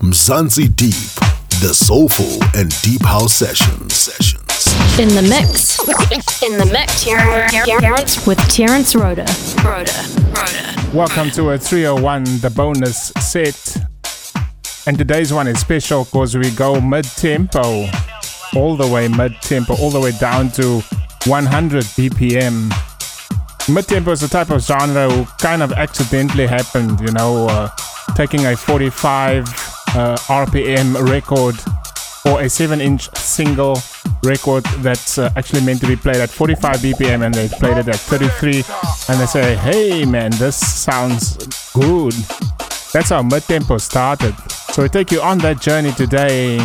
Mzansi Deep, the soulful and deep house sessions. Sessions. In the mix. In the mix. Terence with Terence Rhoda. Rhoda. Rhoda. Welcome to a 301, the bonus set. And today's one is special because we go mid tempo, all the way mid tempo, all the way down to 100 BPM. Mid tempo is a type of genre who kind of accidentally happened, you know, uh, taking a 45 uh, RPM record or a 7 inch single record that's uh, actually meant to be played at 45 BPM and they played it at 33 and they say, hey man, this sounds good. That's how mid tempo started. So we take you on that journey today.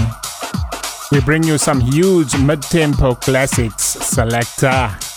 We bring you some huge mid tempo classics, Selector.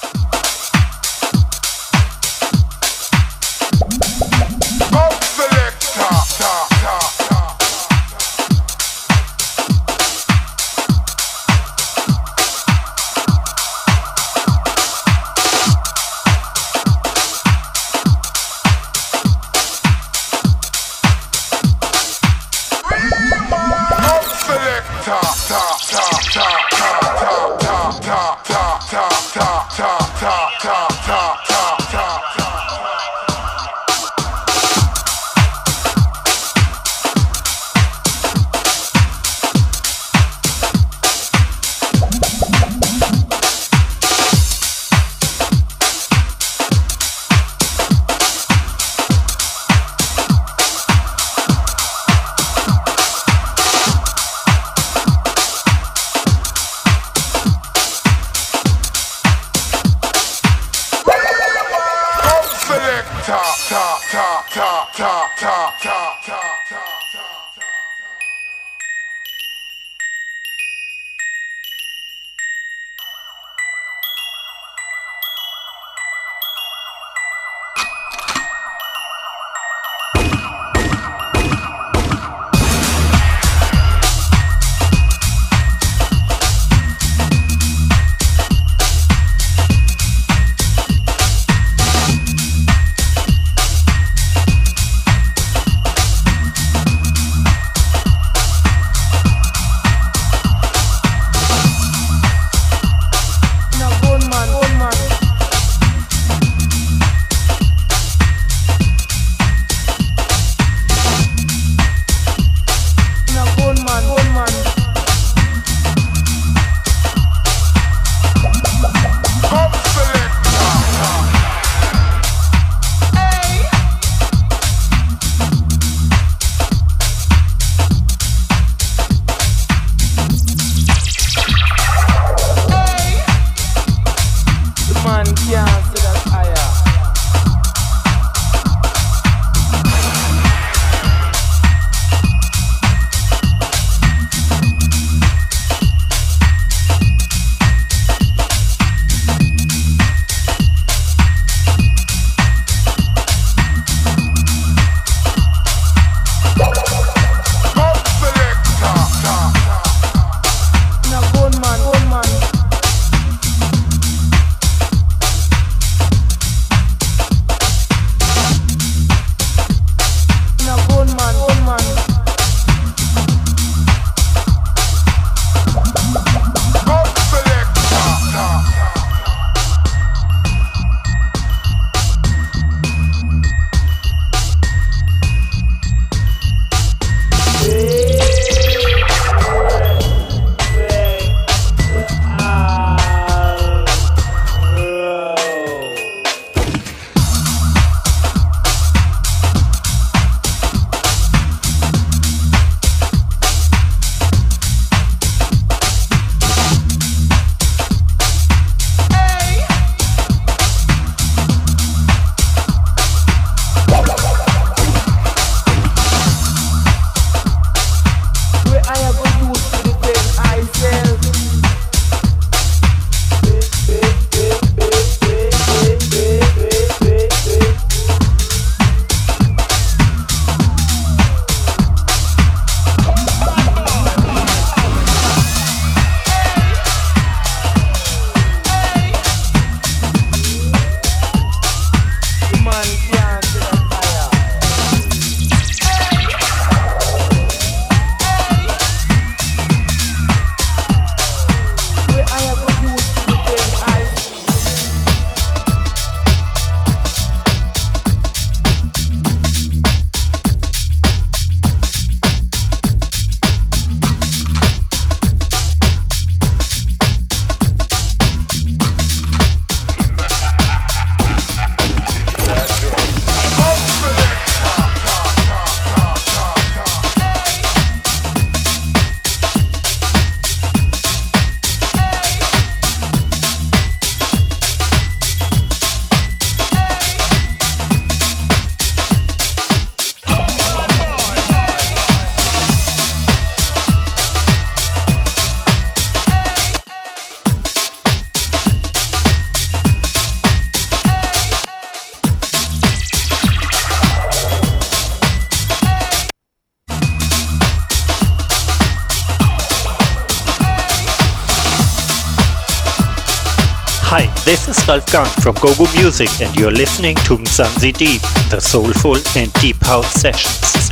Ralph from GoGo Music and you're listening to Mzansi Deep, the soulful and deep house sessions.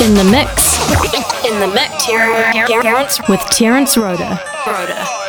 In the mix. In the mix. With Terence Rhoda. Rhoda.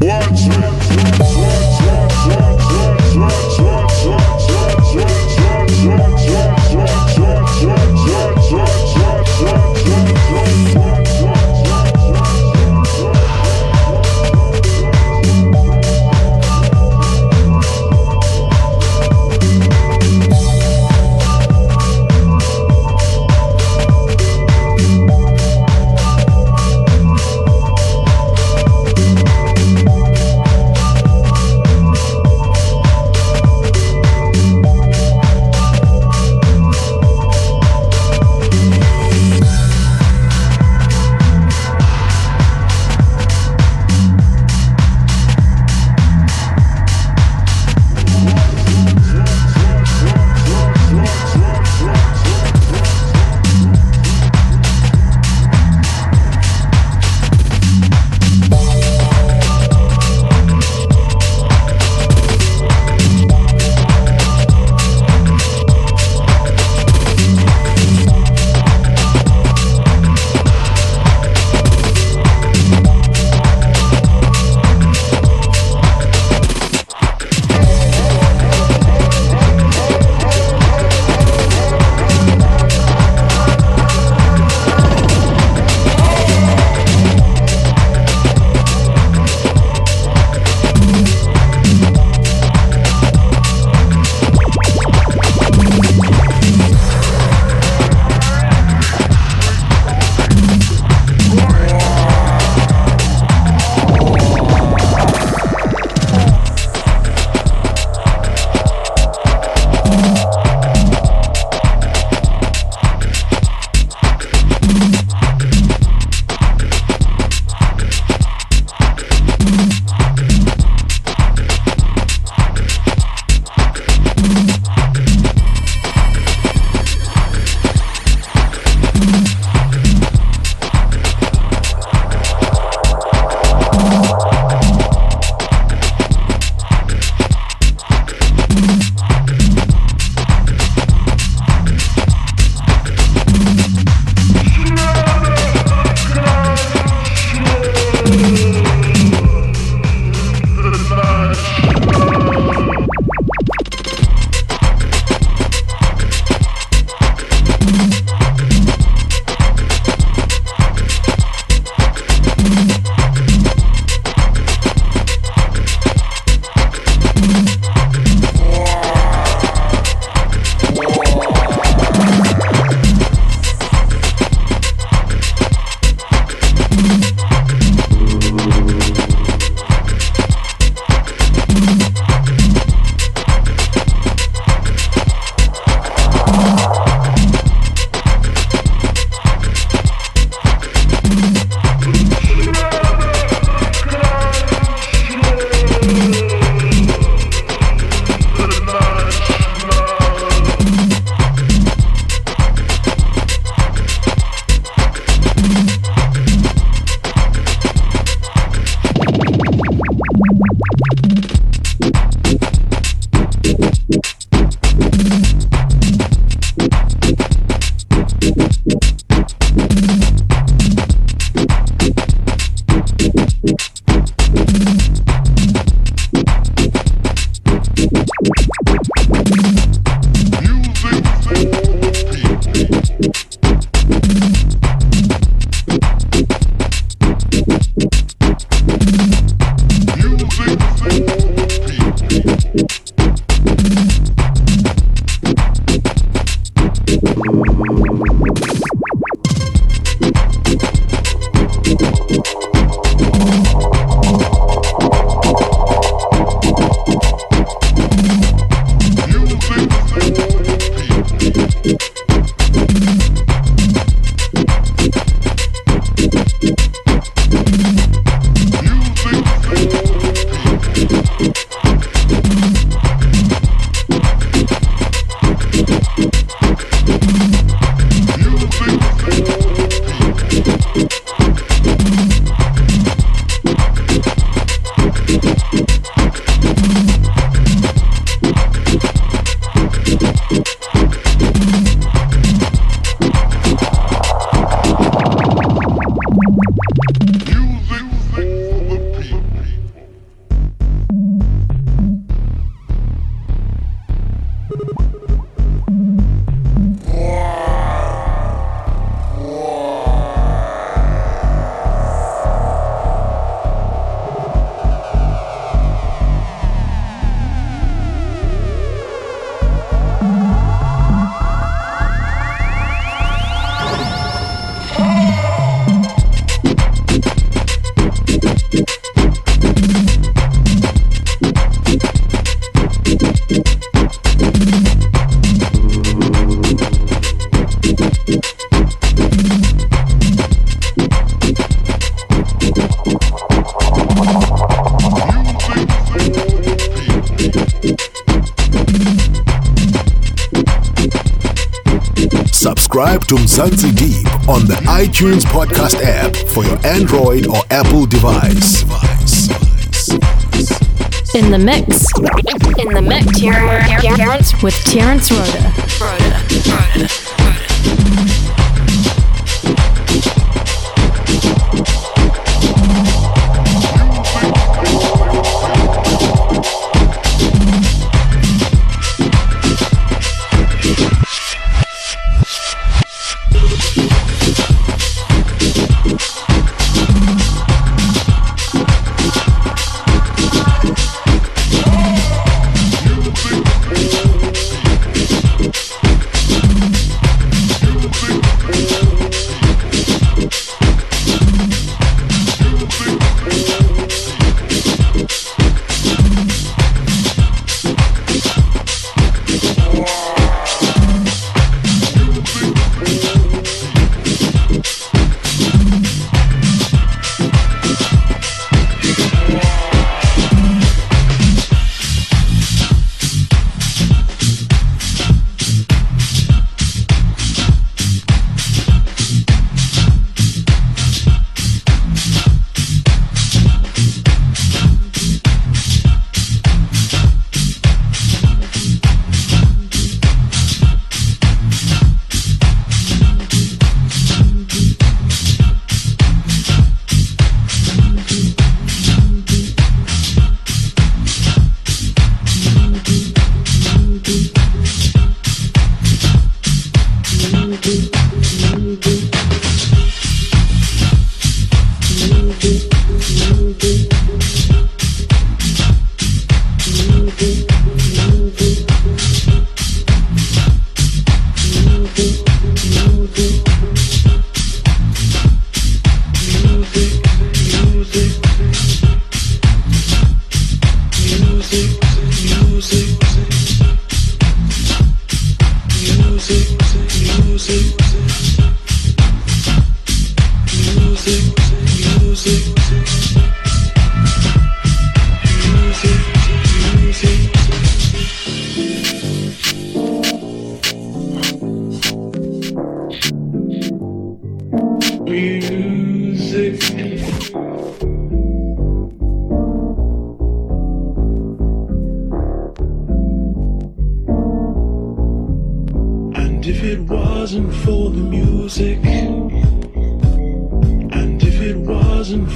Watch me. Subscribe Deep on the iTunes podcast app for your Android or Apple device. In the mix. In the mix. Terence with Terence Rhoda. Rhoda. Rhoda.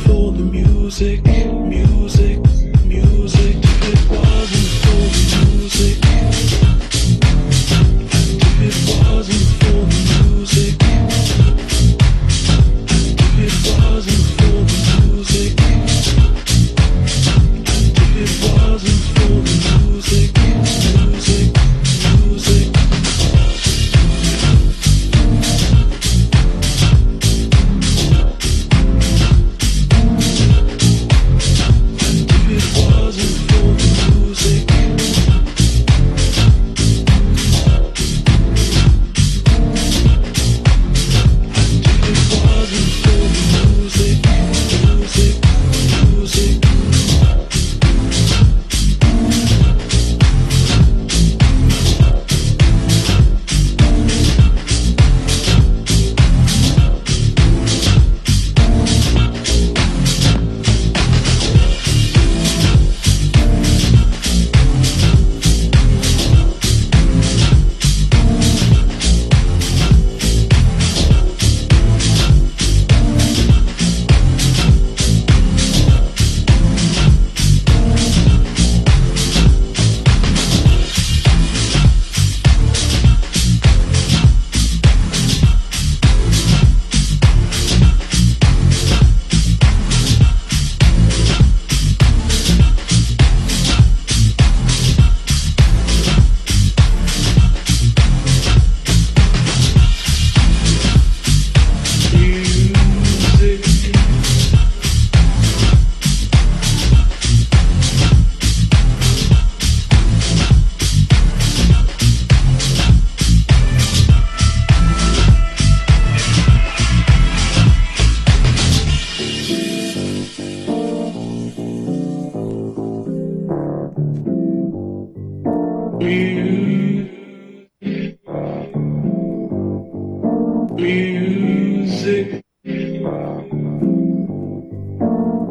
for the music, music, music to get wild.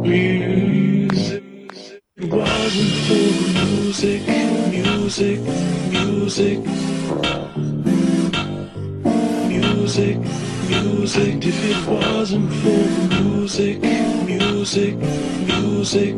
music. It wasn't for the music, music, music. Music, music. If it wasn't for the music, music, music.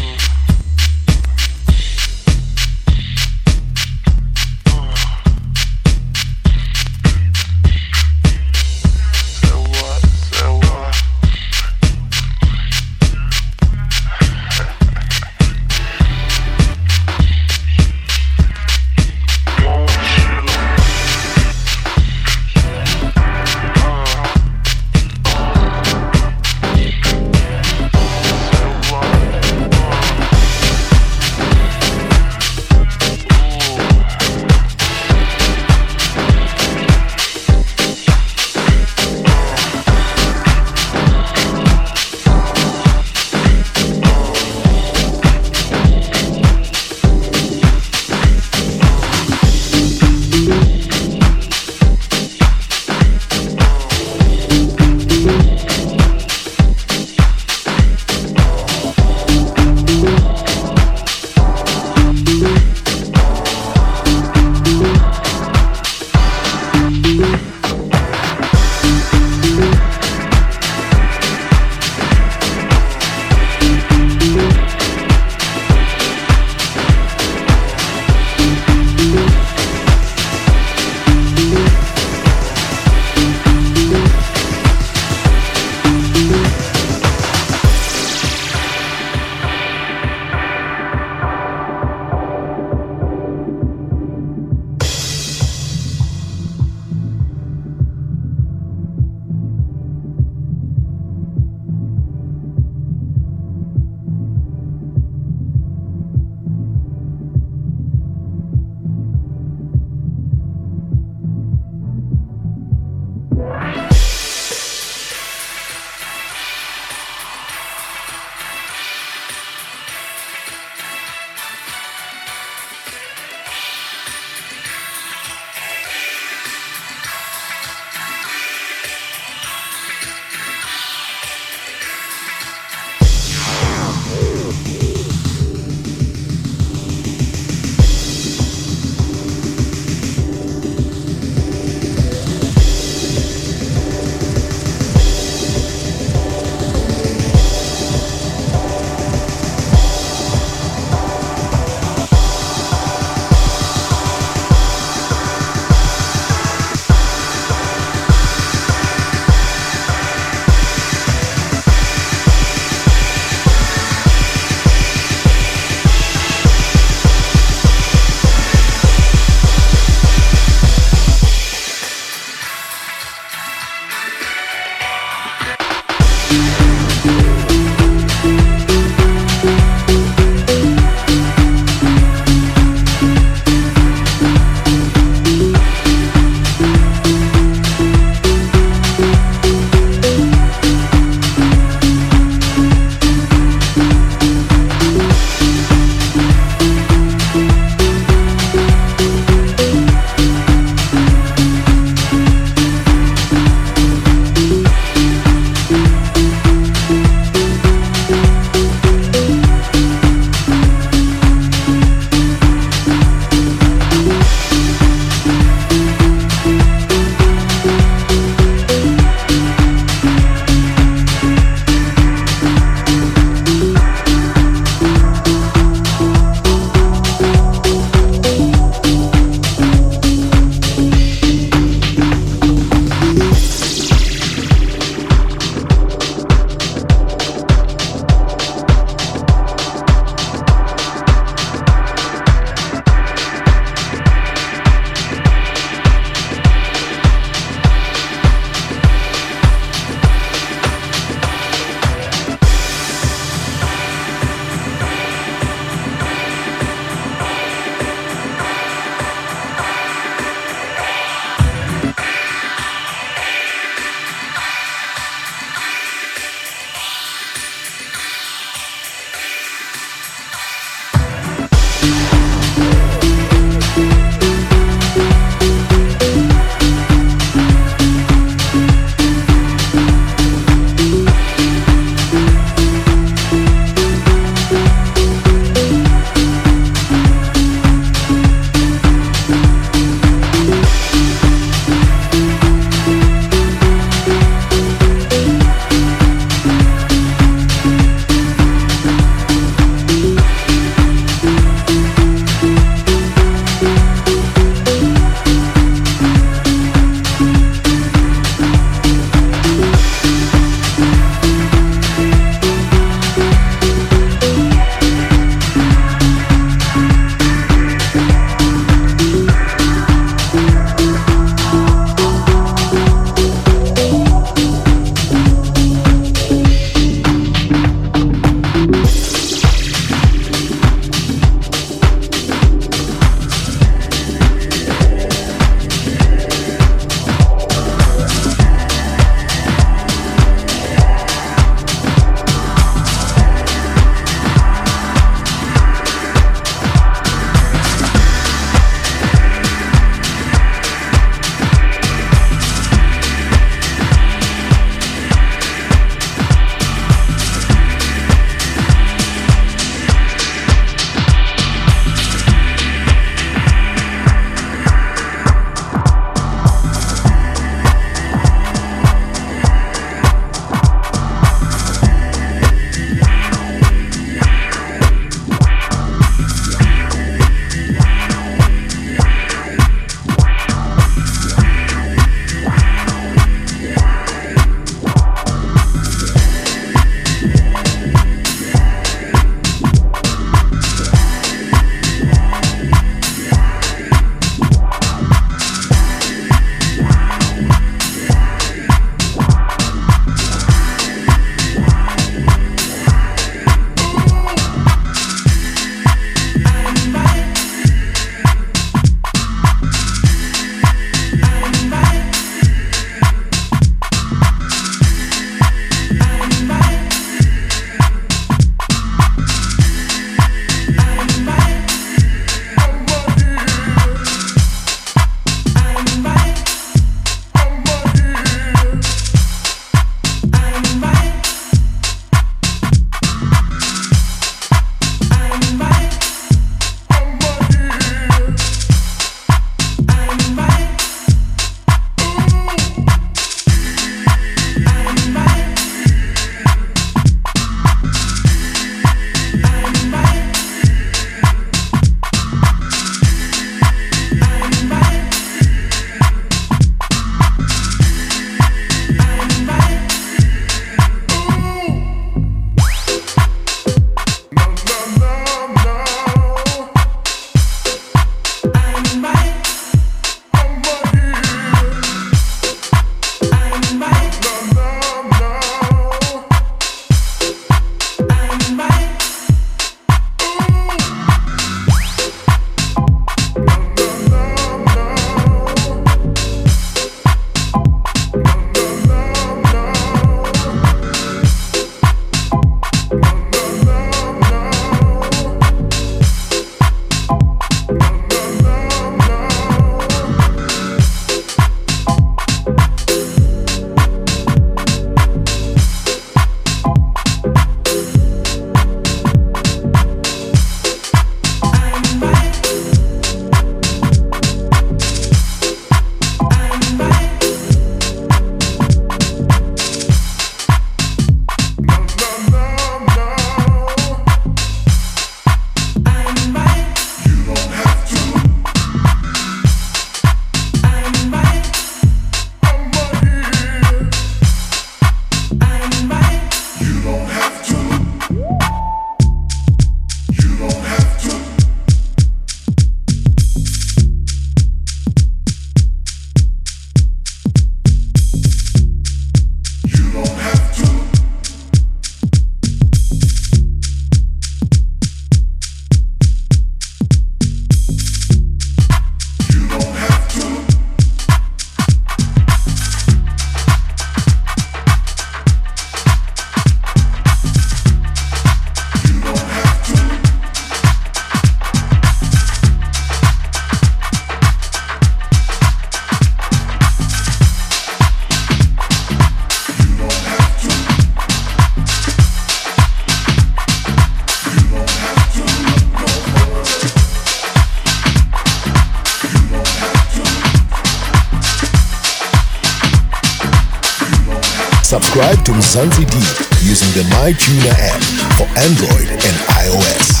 To Deep using the MyTuner app for Android and iOS.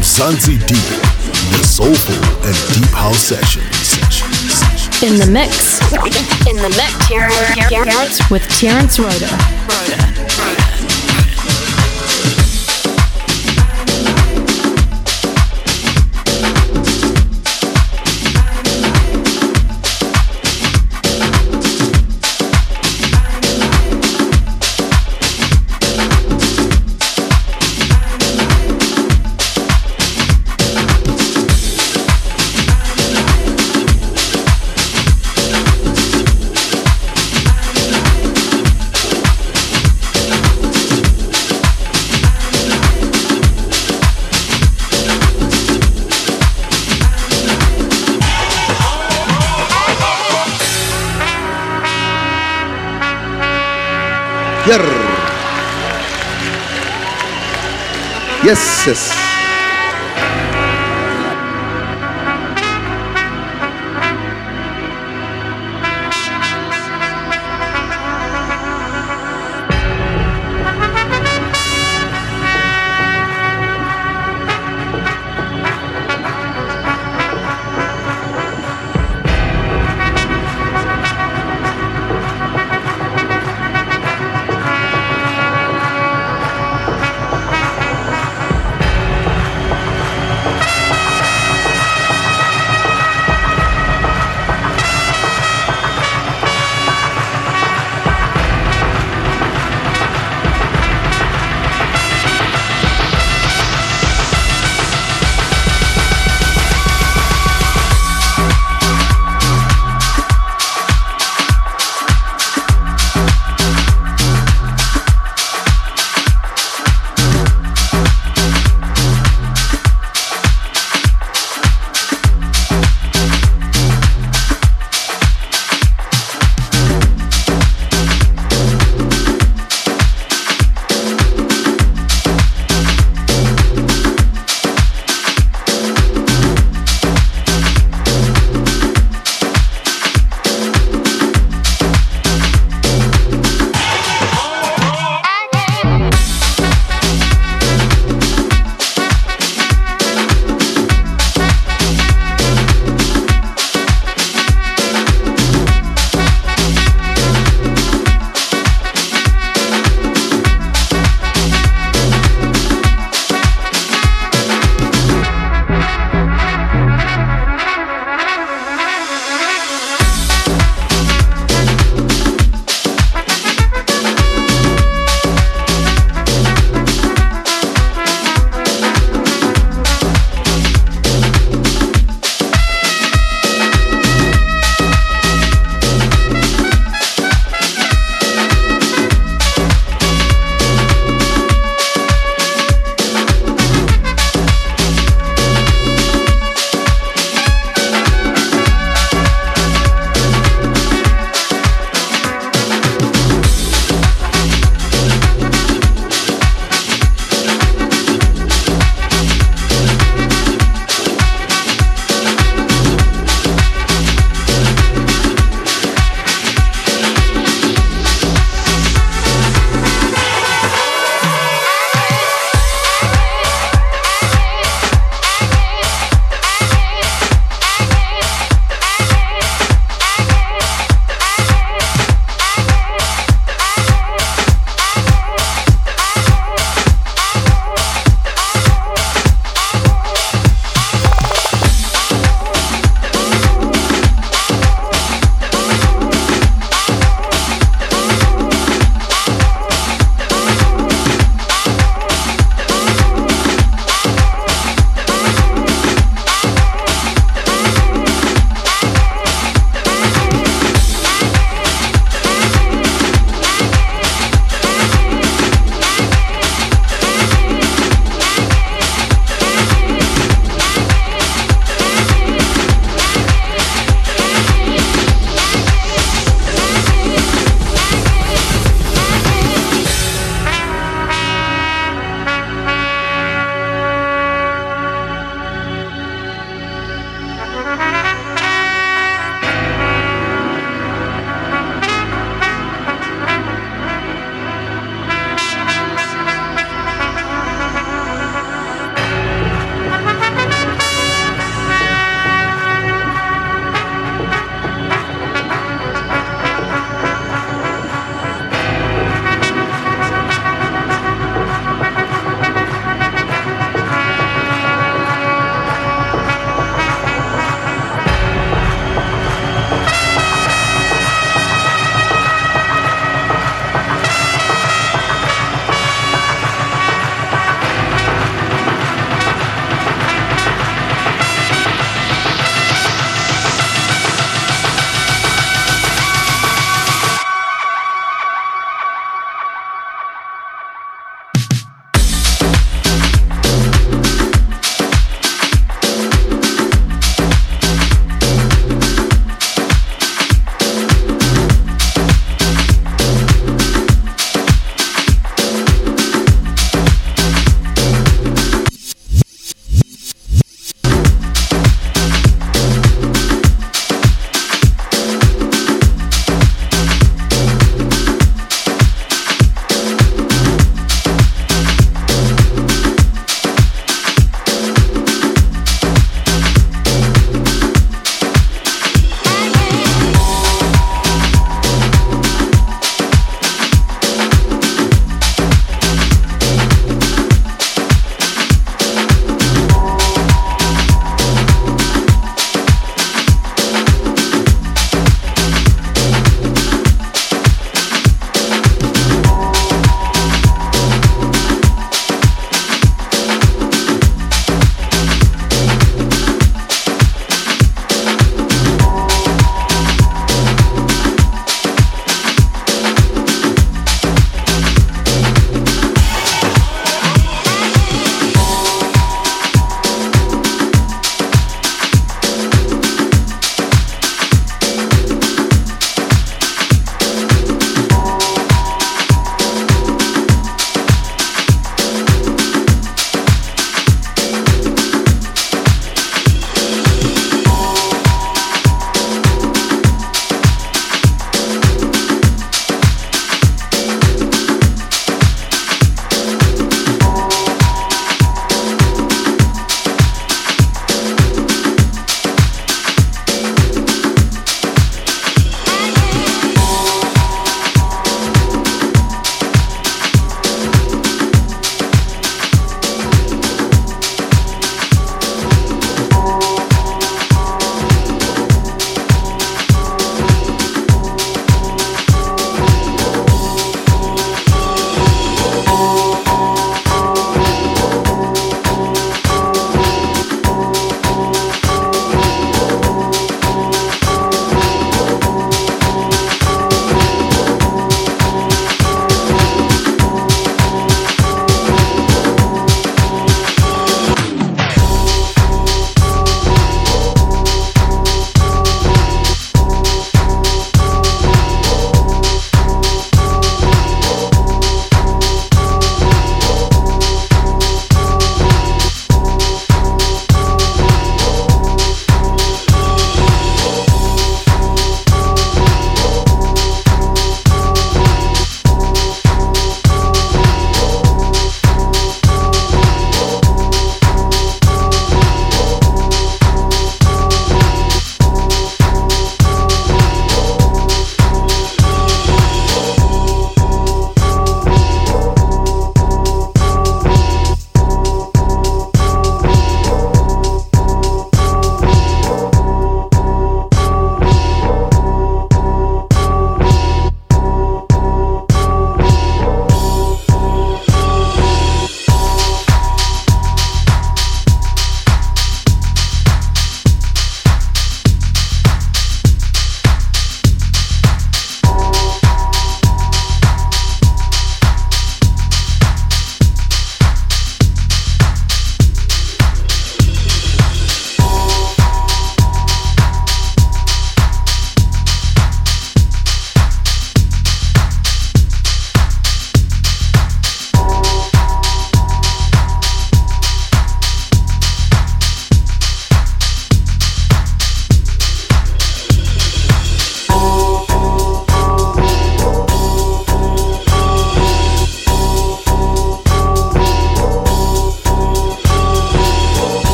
Mzansi Deep, the soulful and deep house sessions. In the mix. In the mix. Terence with Terence Rhoda. Rhoda. Yes,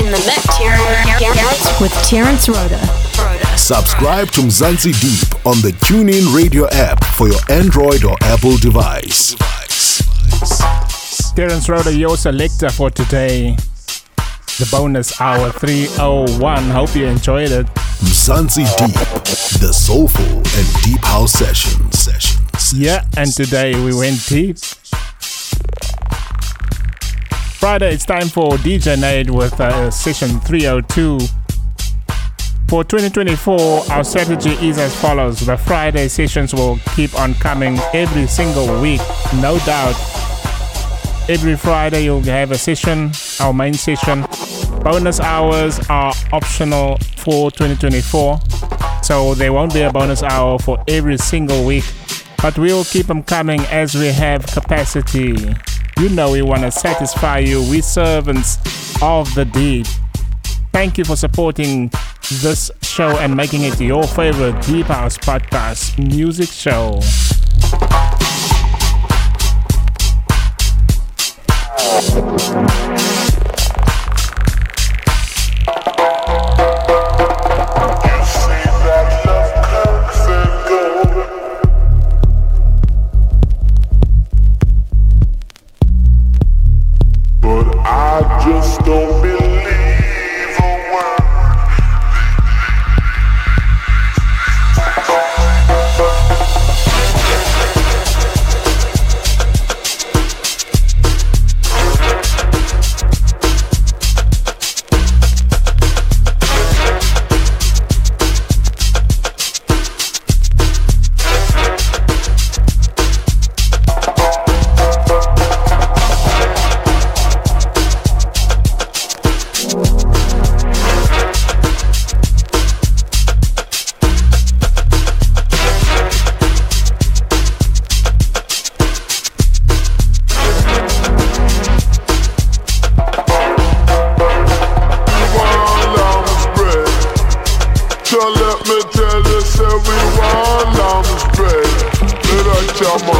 In the mix. Terence with Terence Rhoda. Rhoda. Subscribe to Mzansi Deep on the TuneIn Radio app for your Android or Apple device. Terence Rhoda, your selector for today. The bonus hour 301. Hope you enjoyed it. Mzansi Deep, the soulful and deep house session. Sessions. Yeah, and today we went deep. Friday, it's time for DJ Naid with uh, session 302. For 2024, our strategy is as follows. The Friday sessions will keep on coming every single week, no doubt. Every Friday, you'll have a session, our main session. Bonus hours are optional for 2024, so there won't be a bonus hour for every single week, but we'll keep them coming as we have capacity. You know, we want to satisfy you. We servants of the deep. Thank you for supporting this show and making it your favorite Deep House podcast music show. тебя.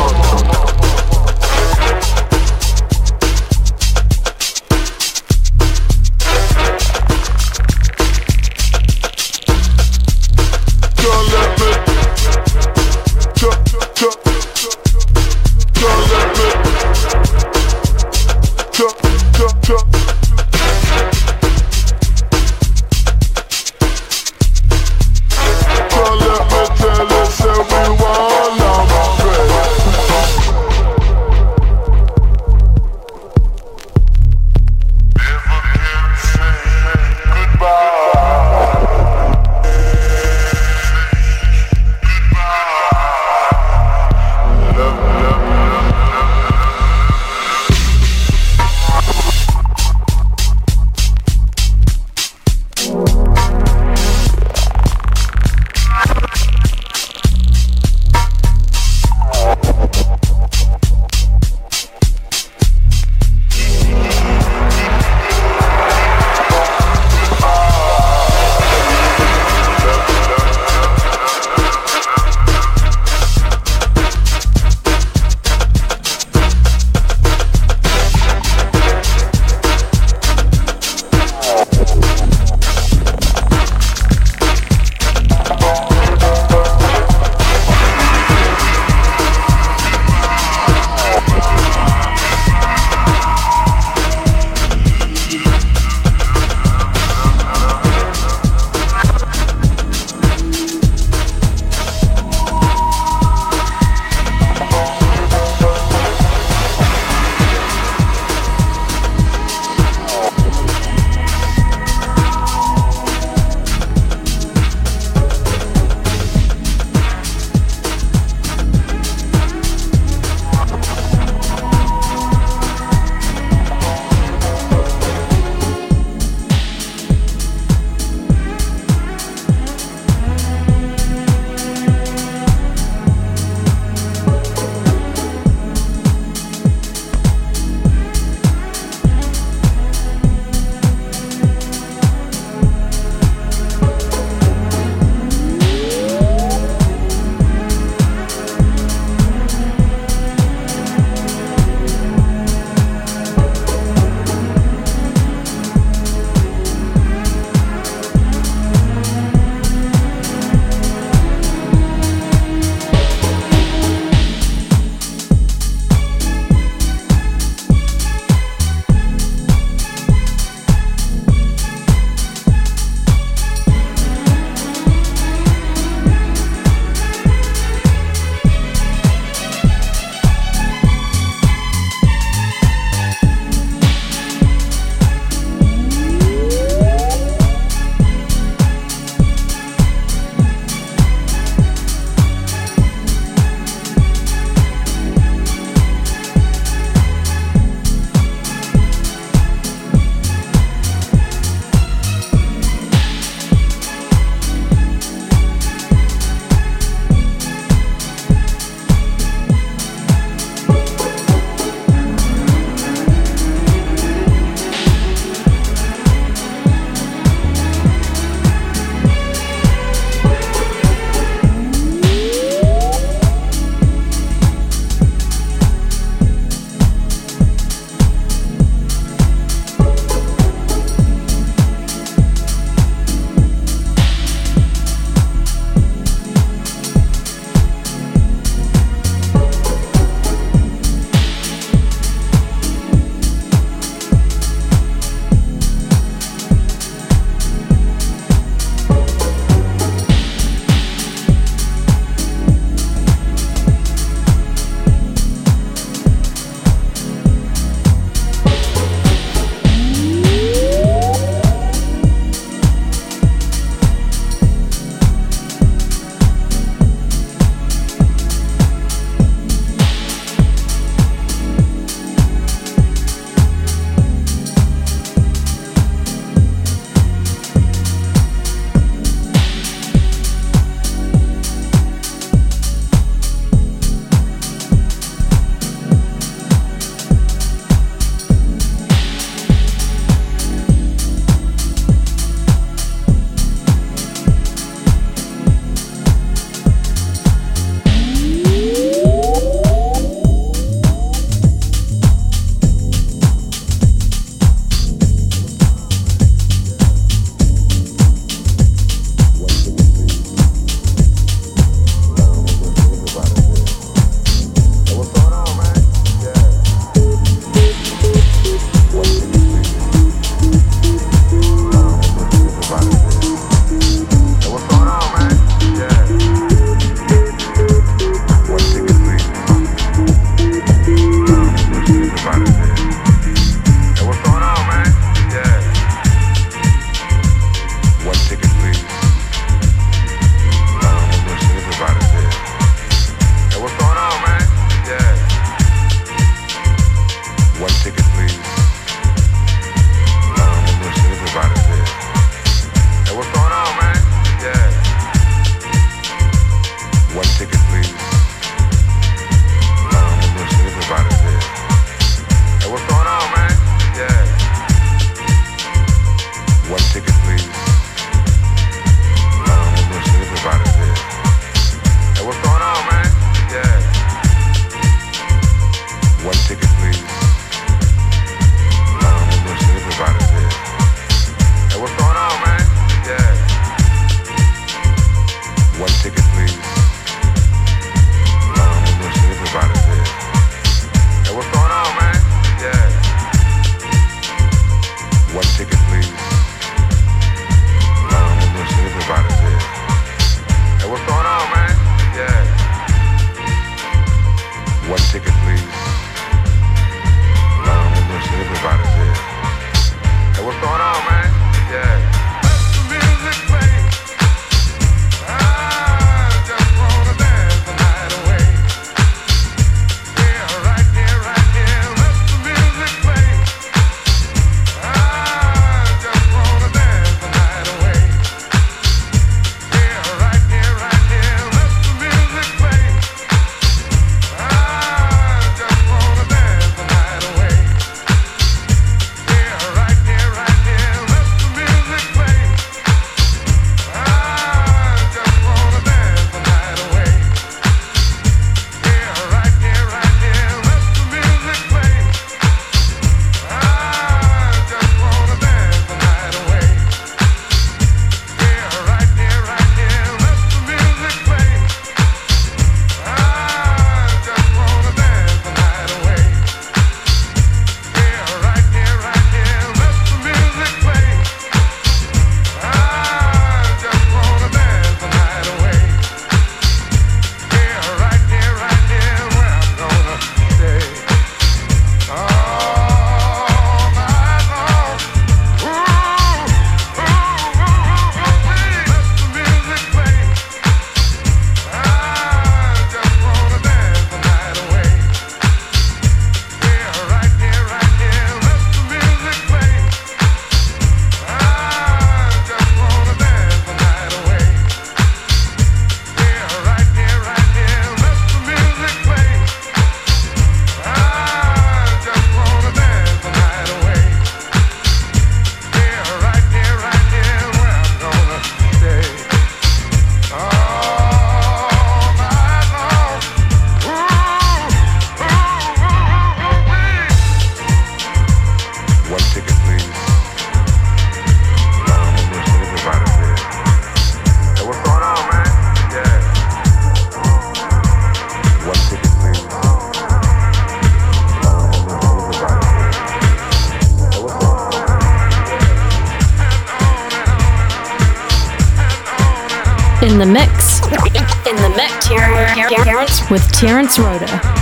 Rhoda. Rhoda.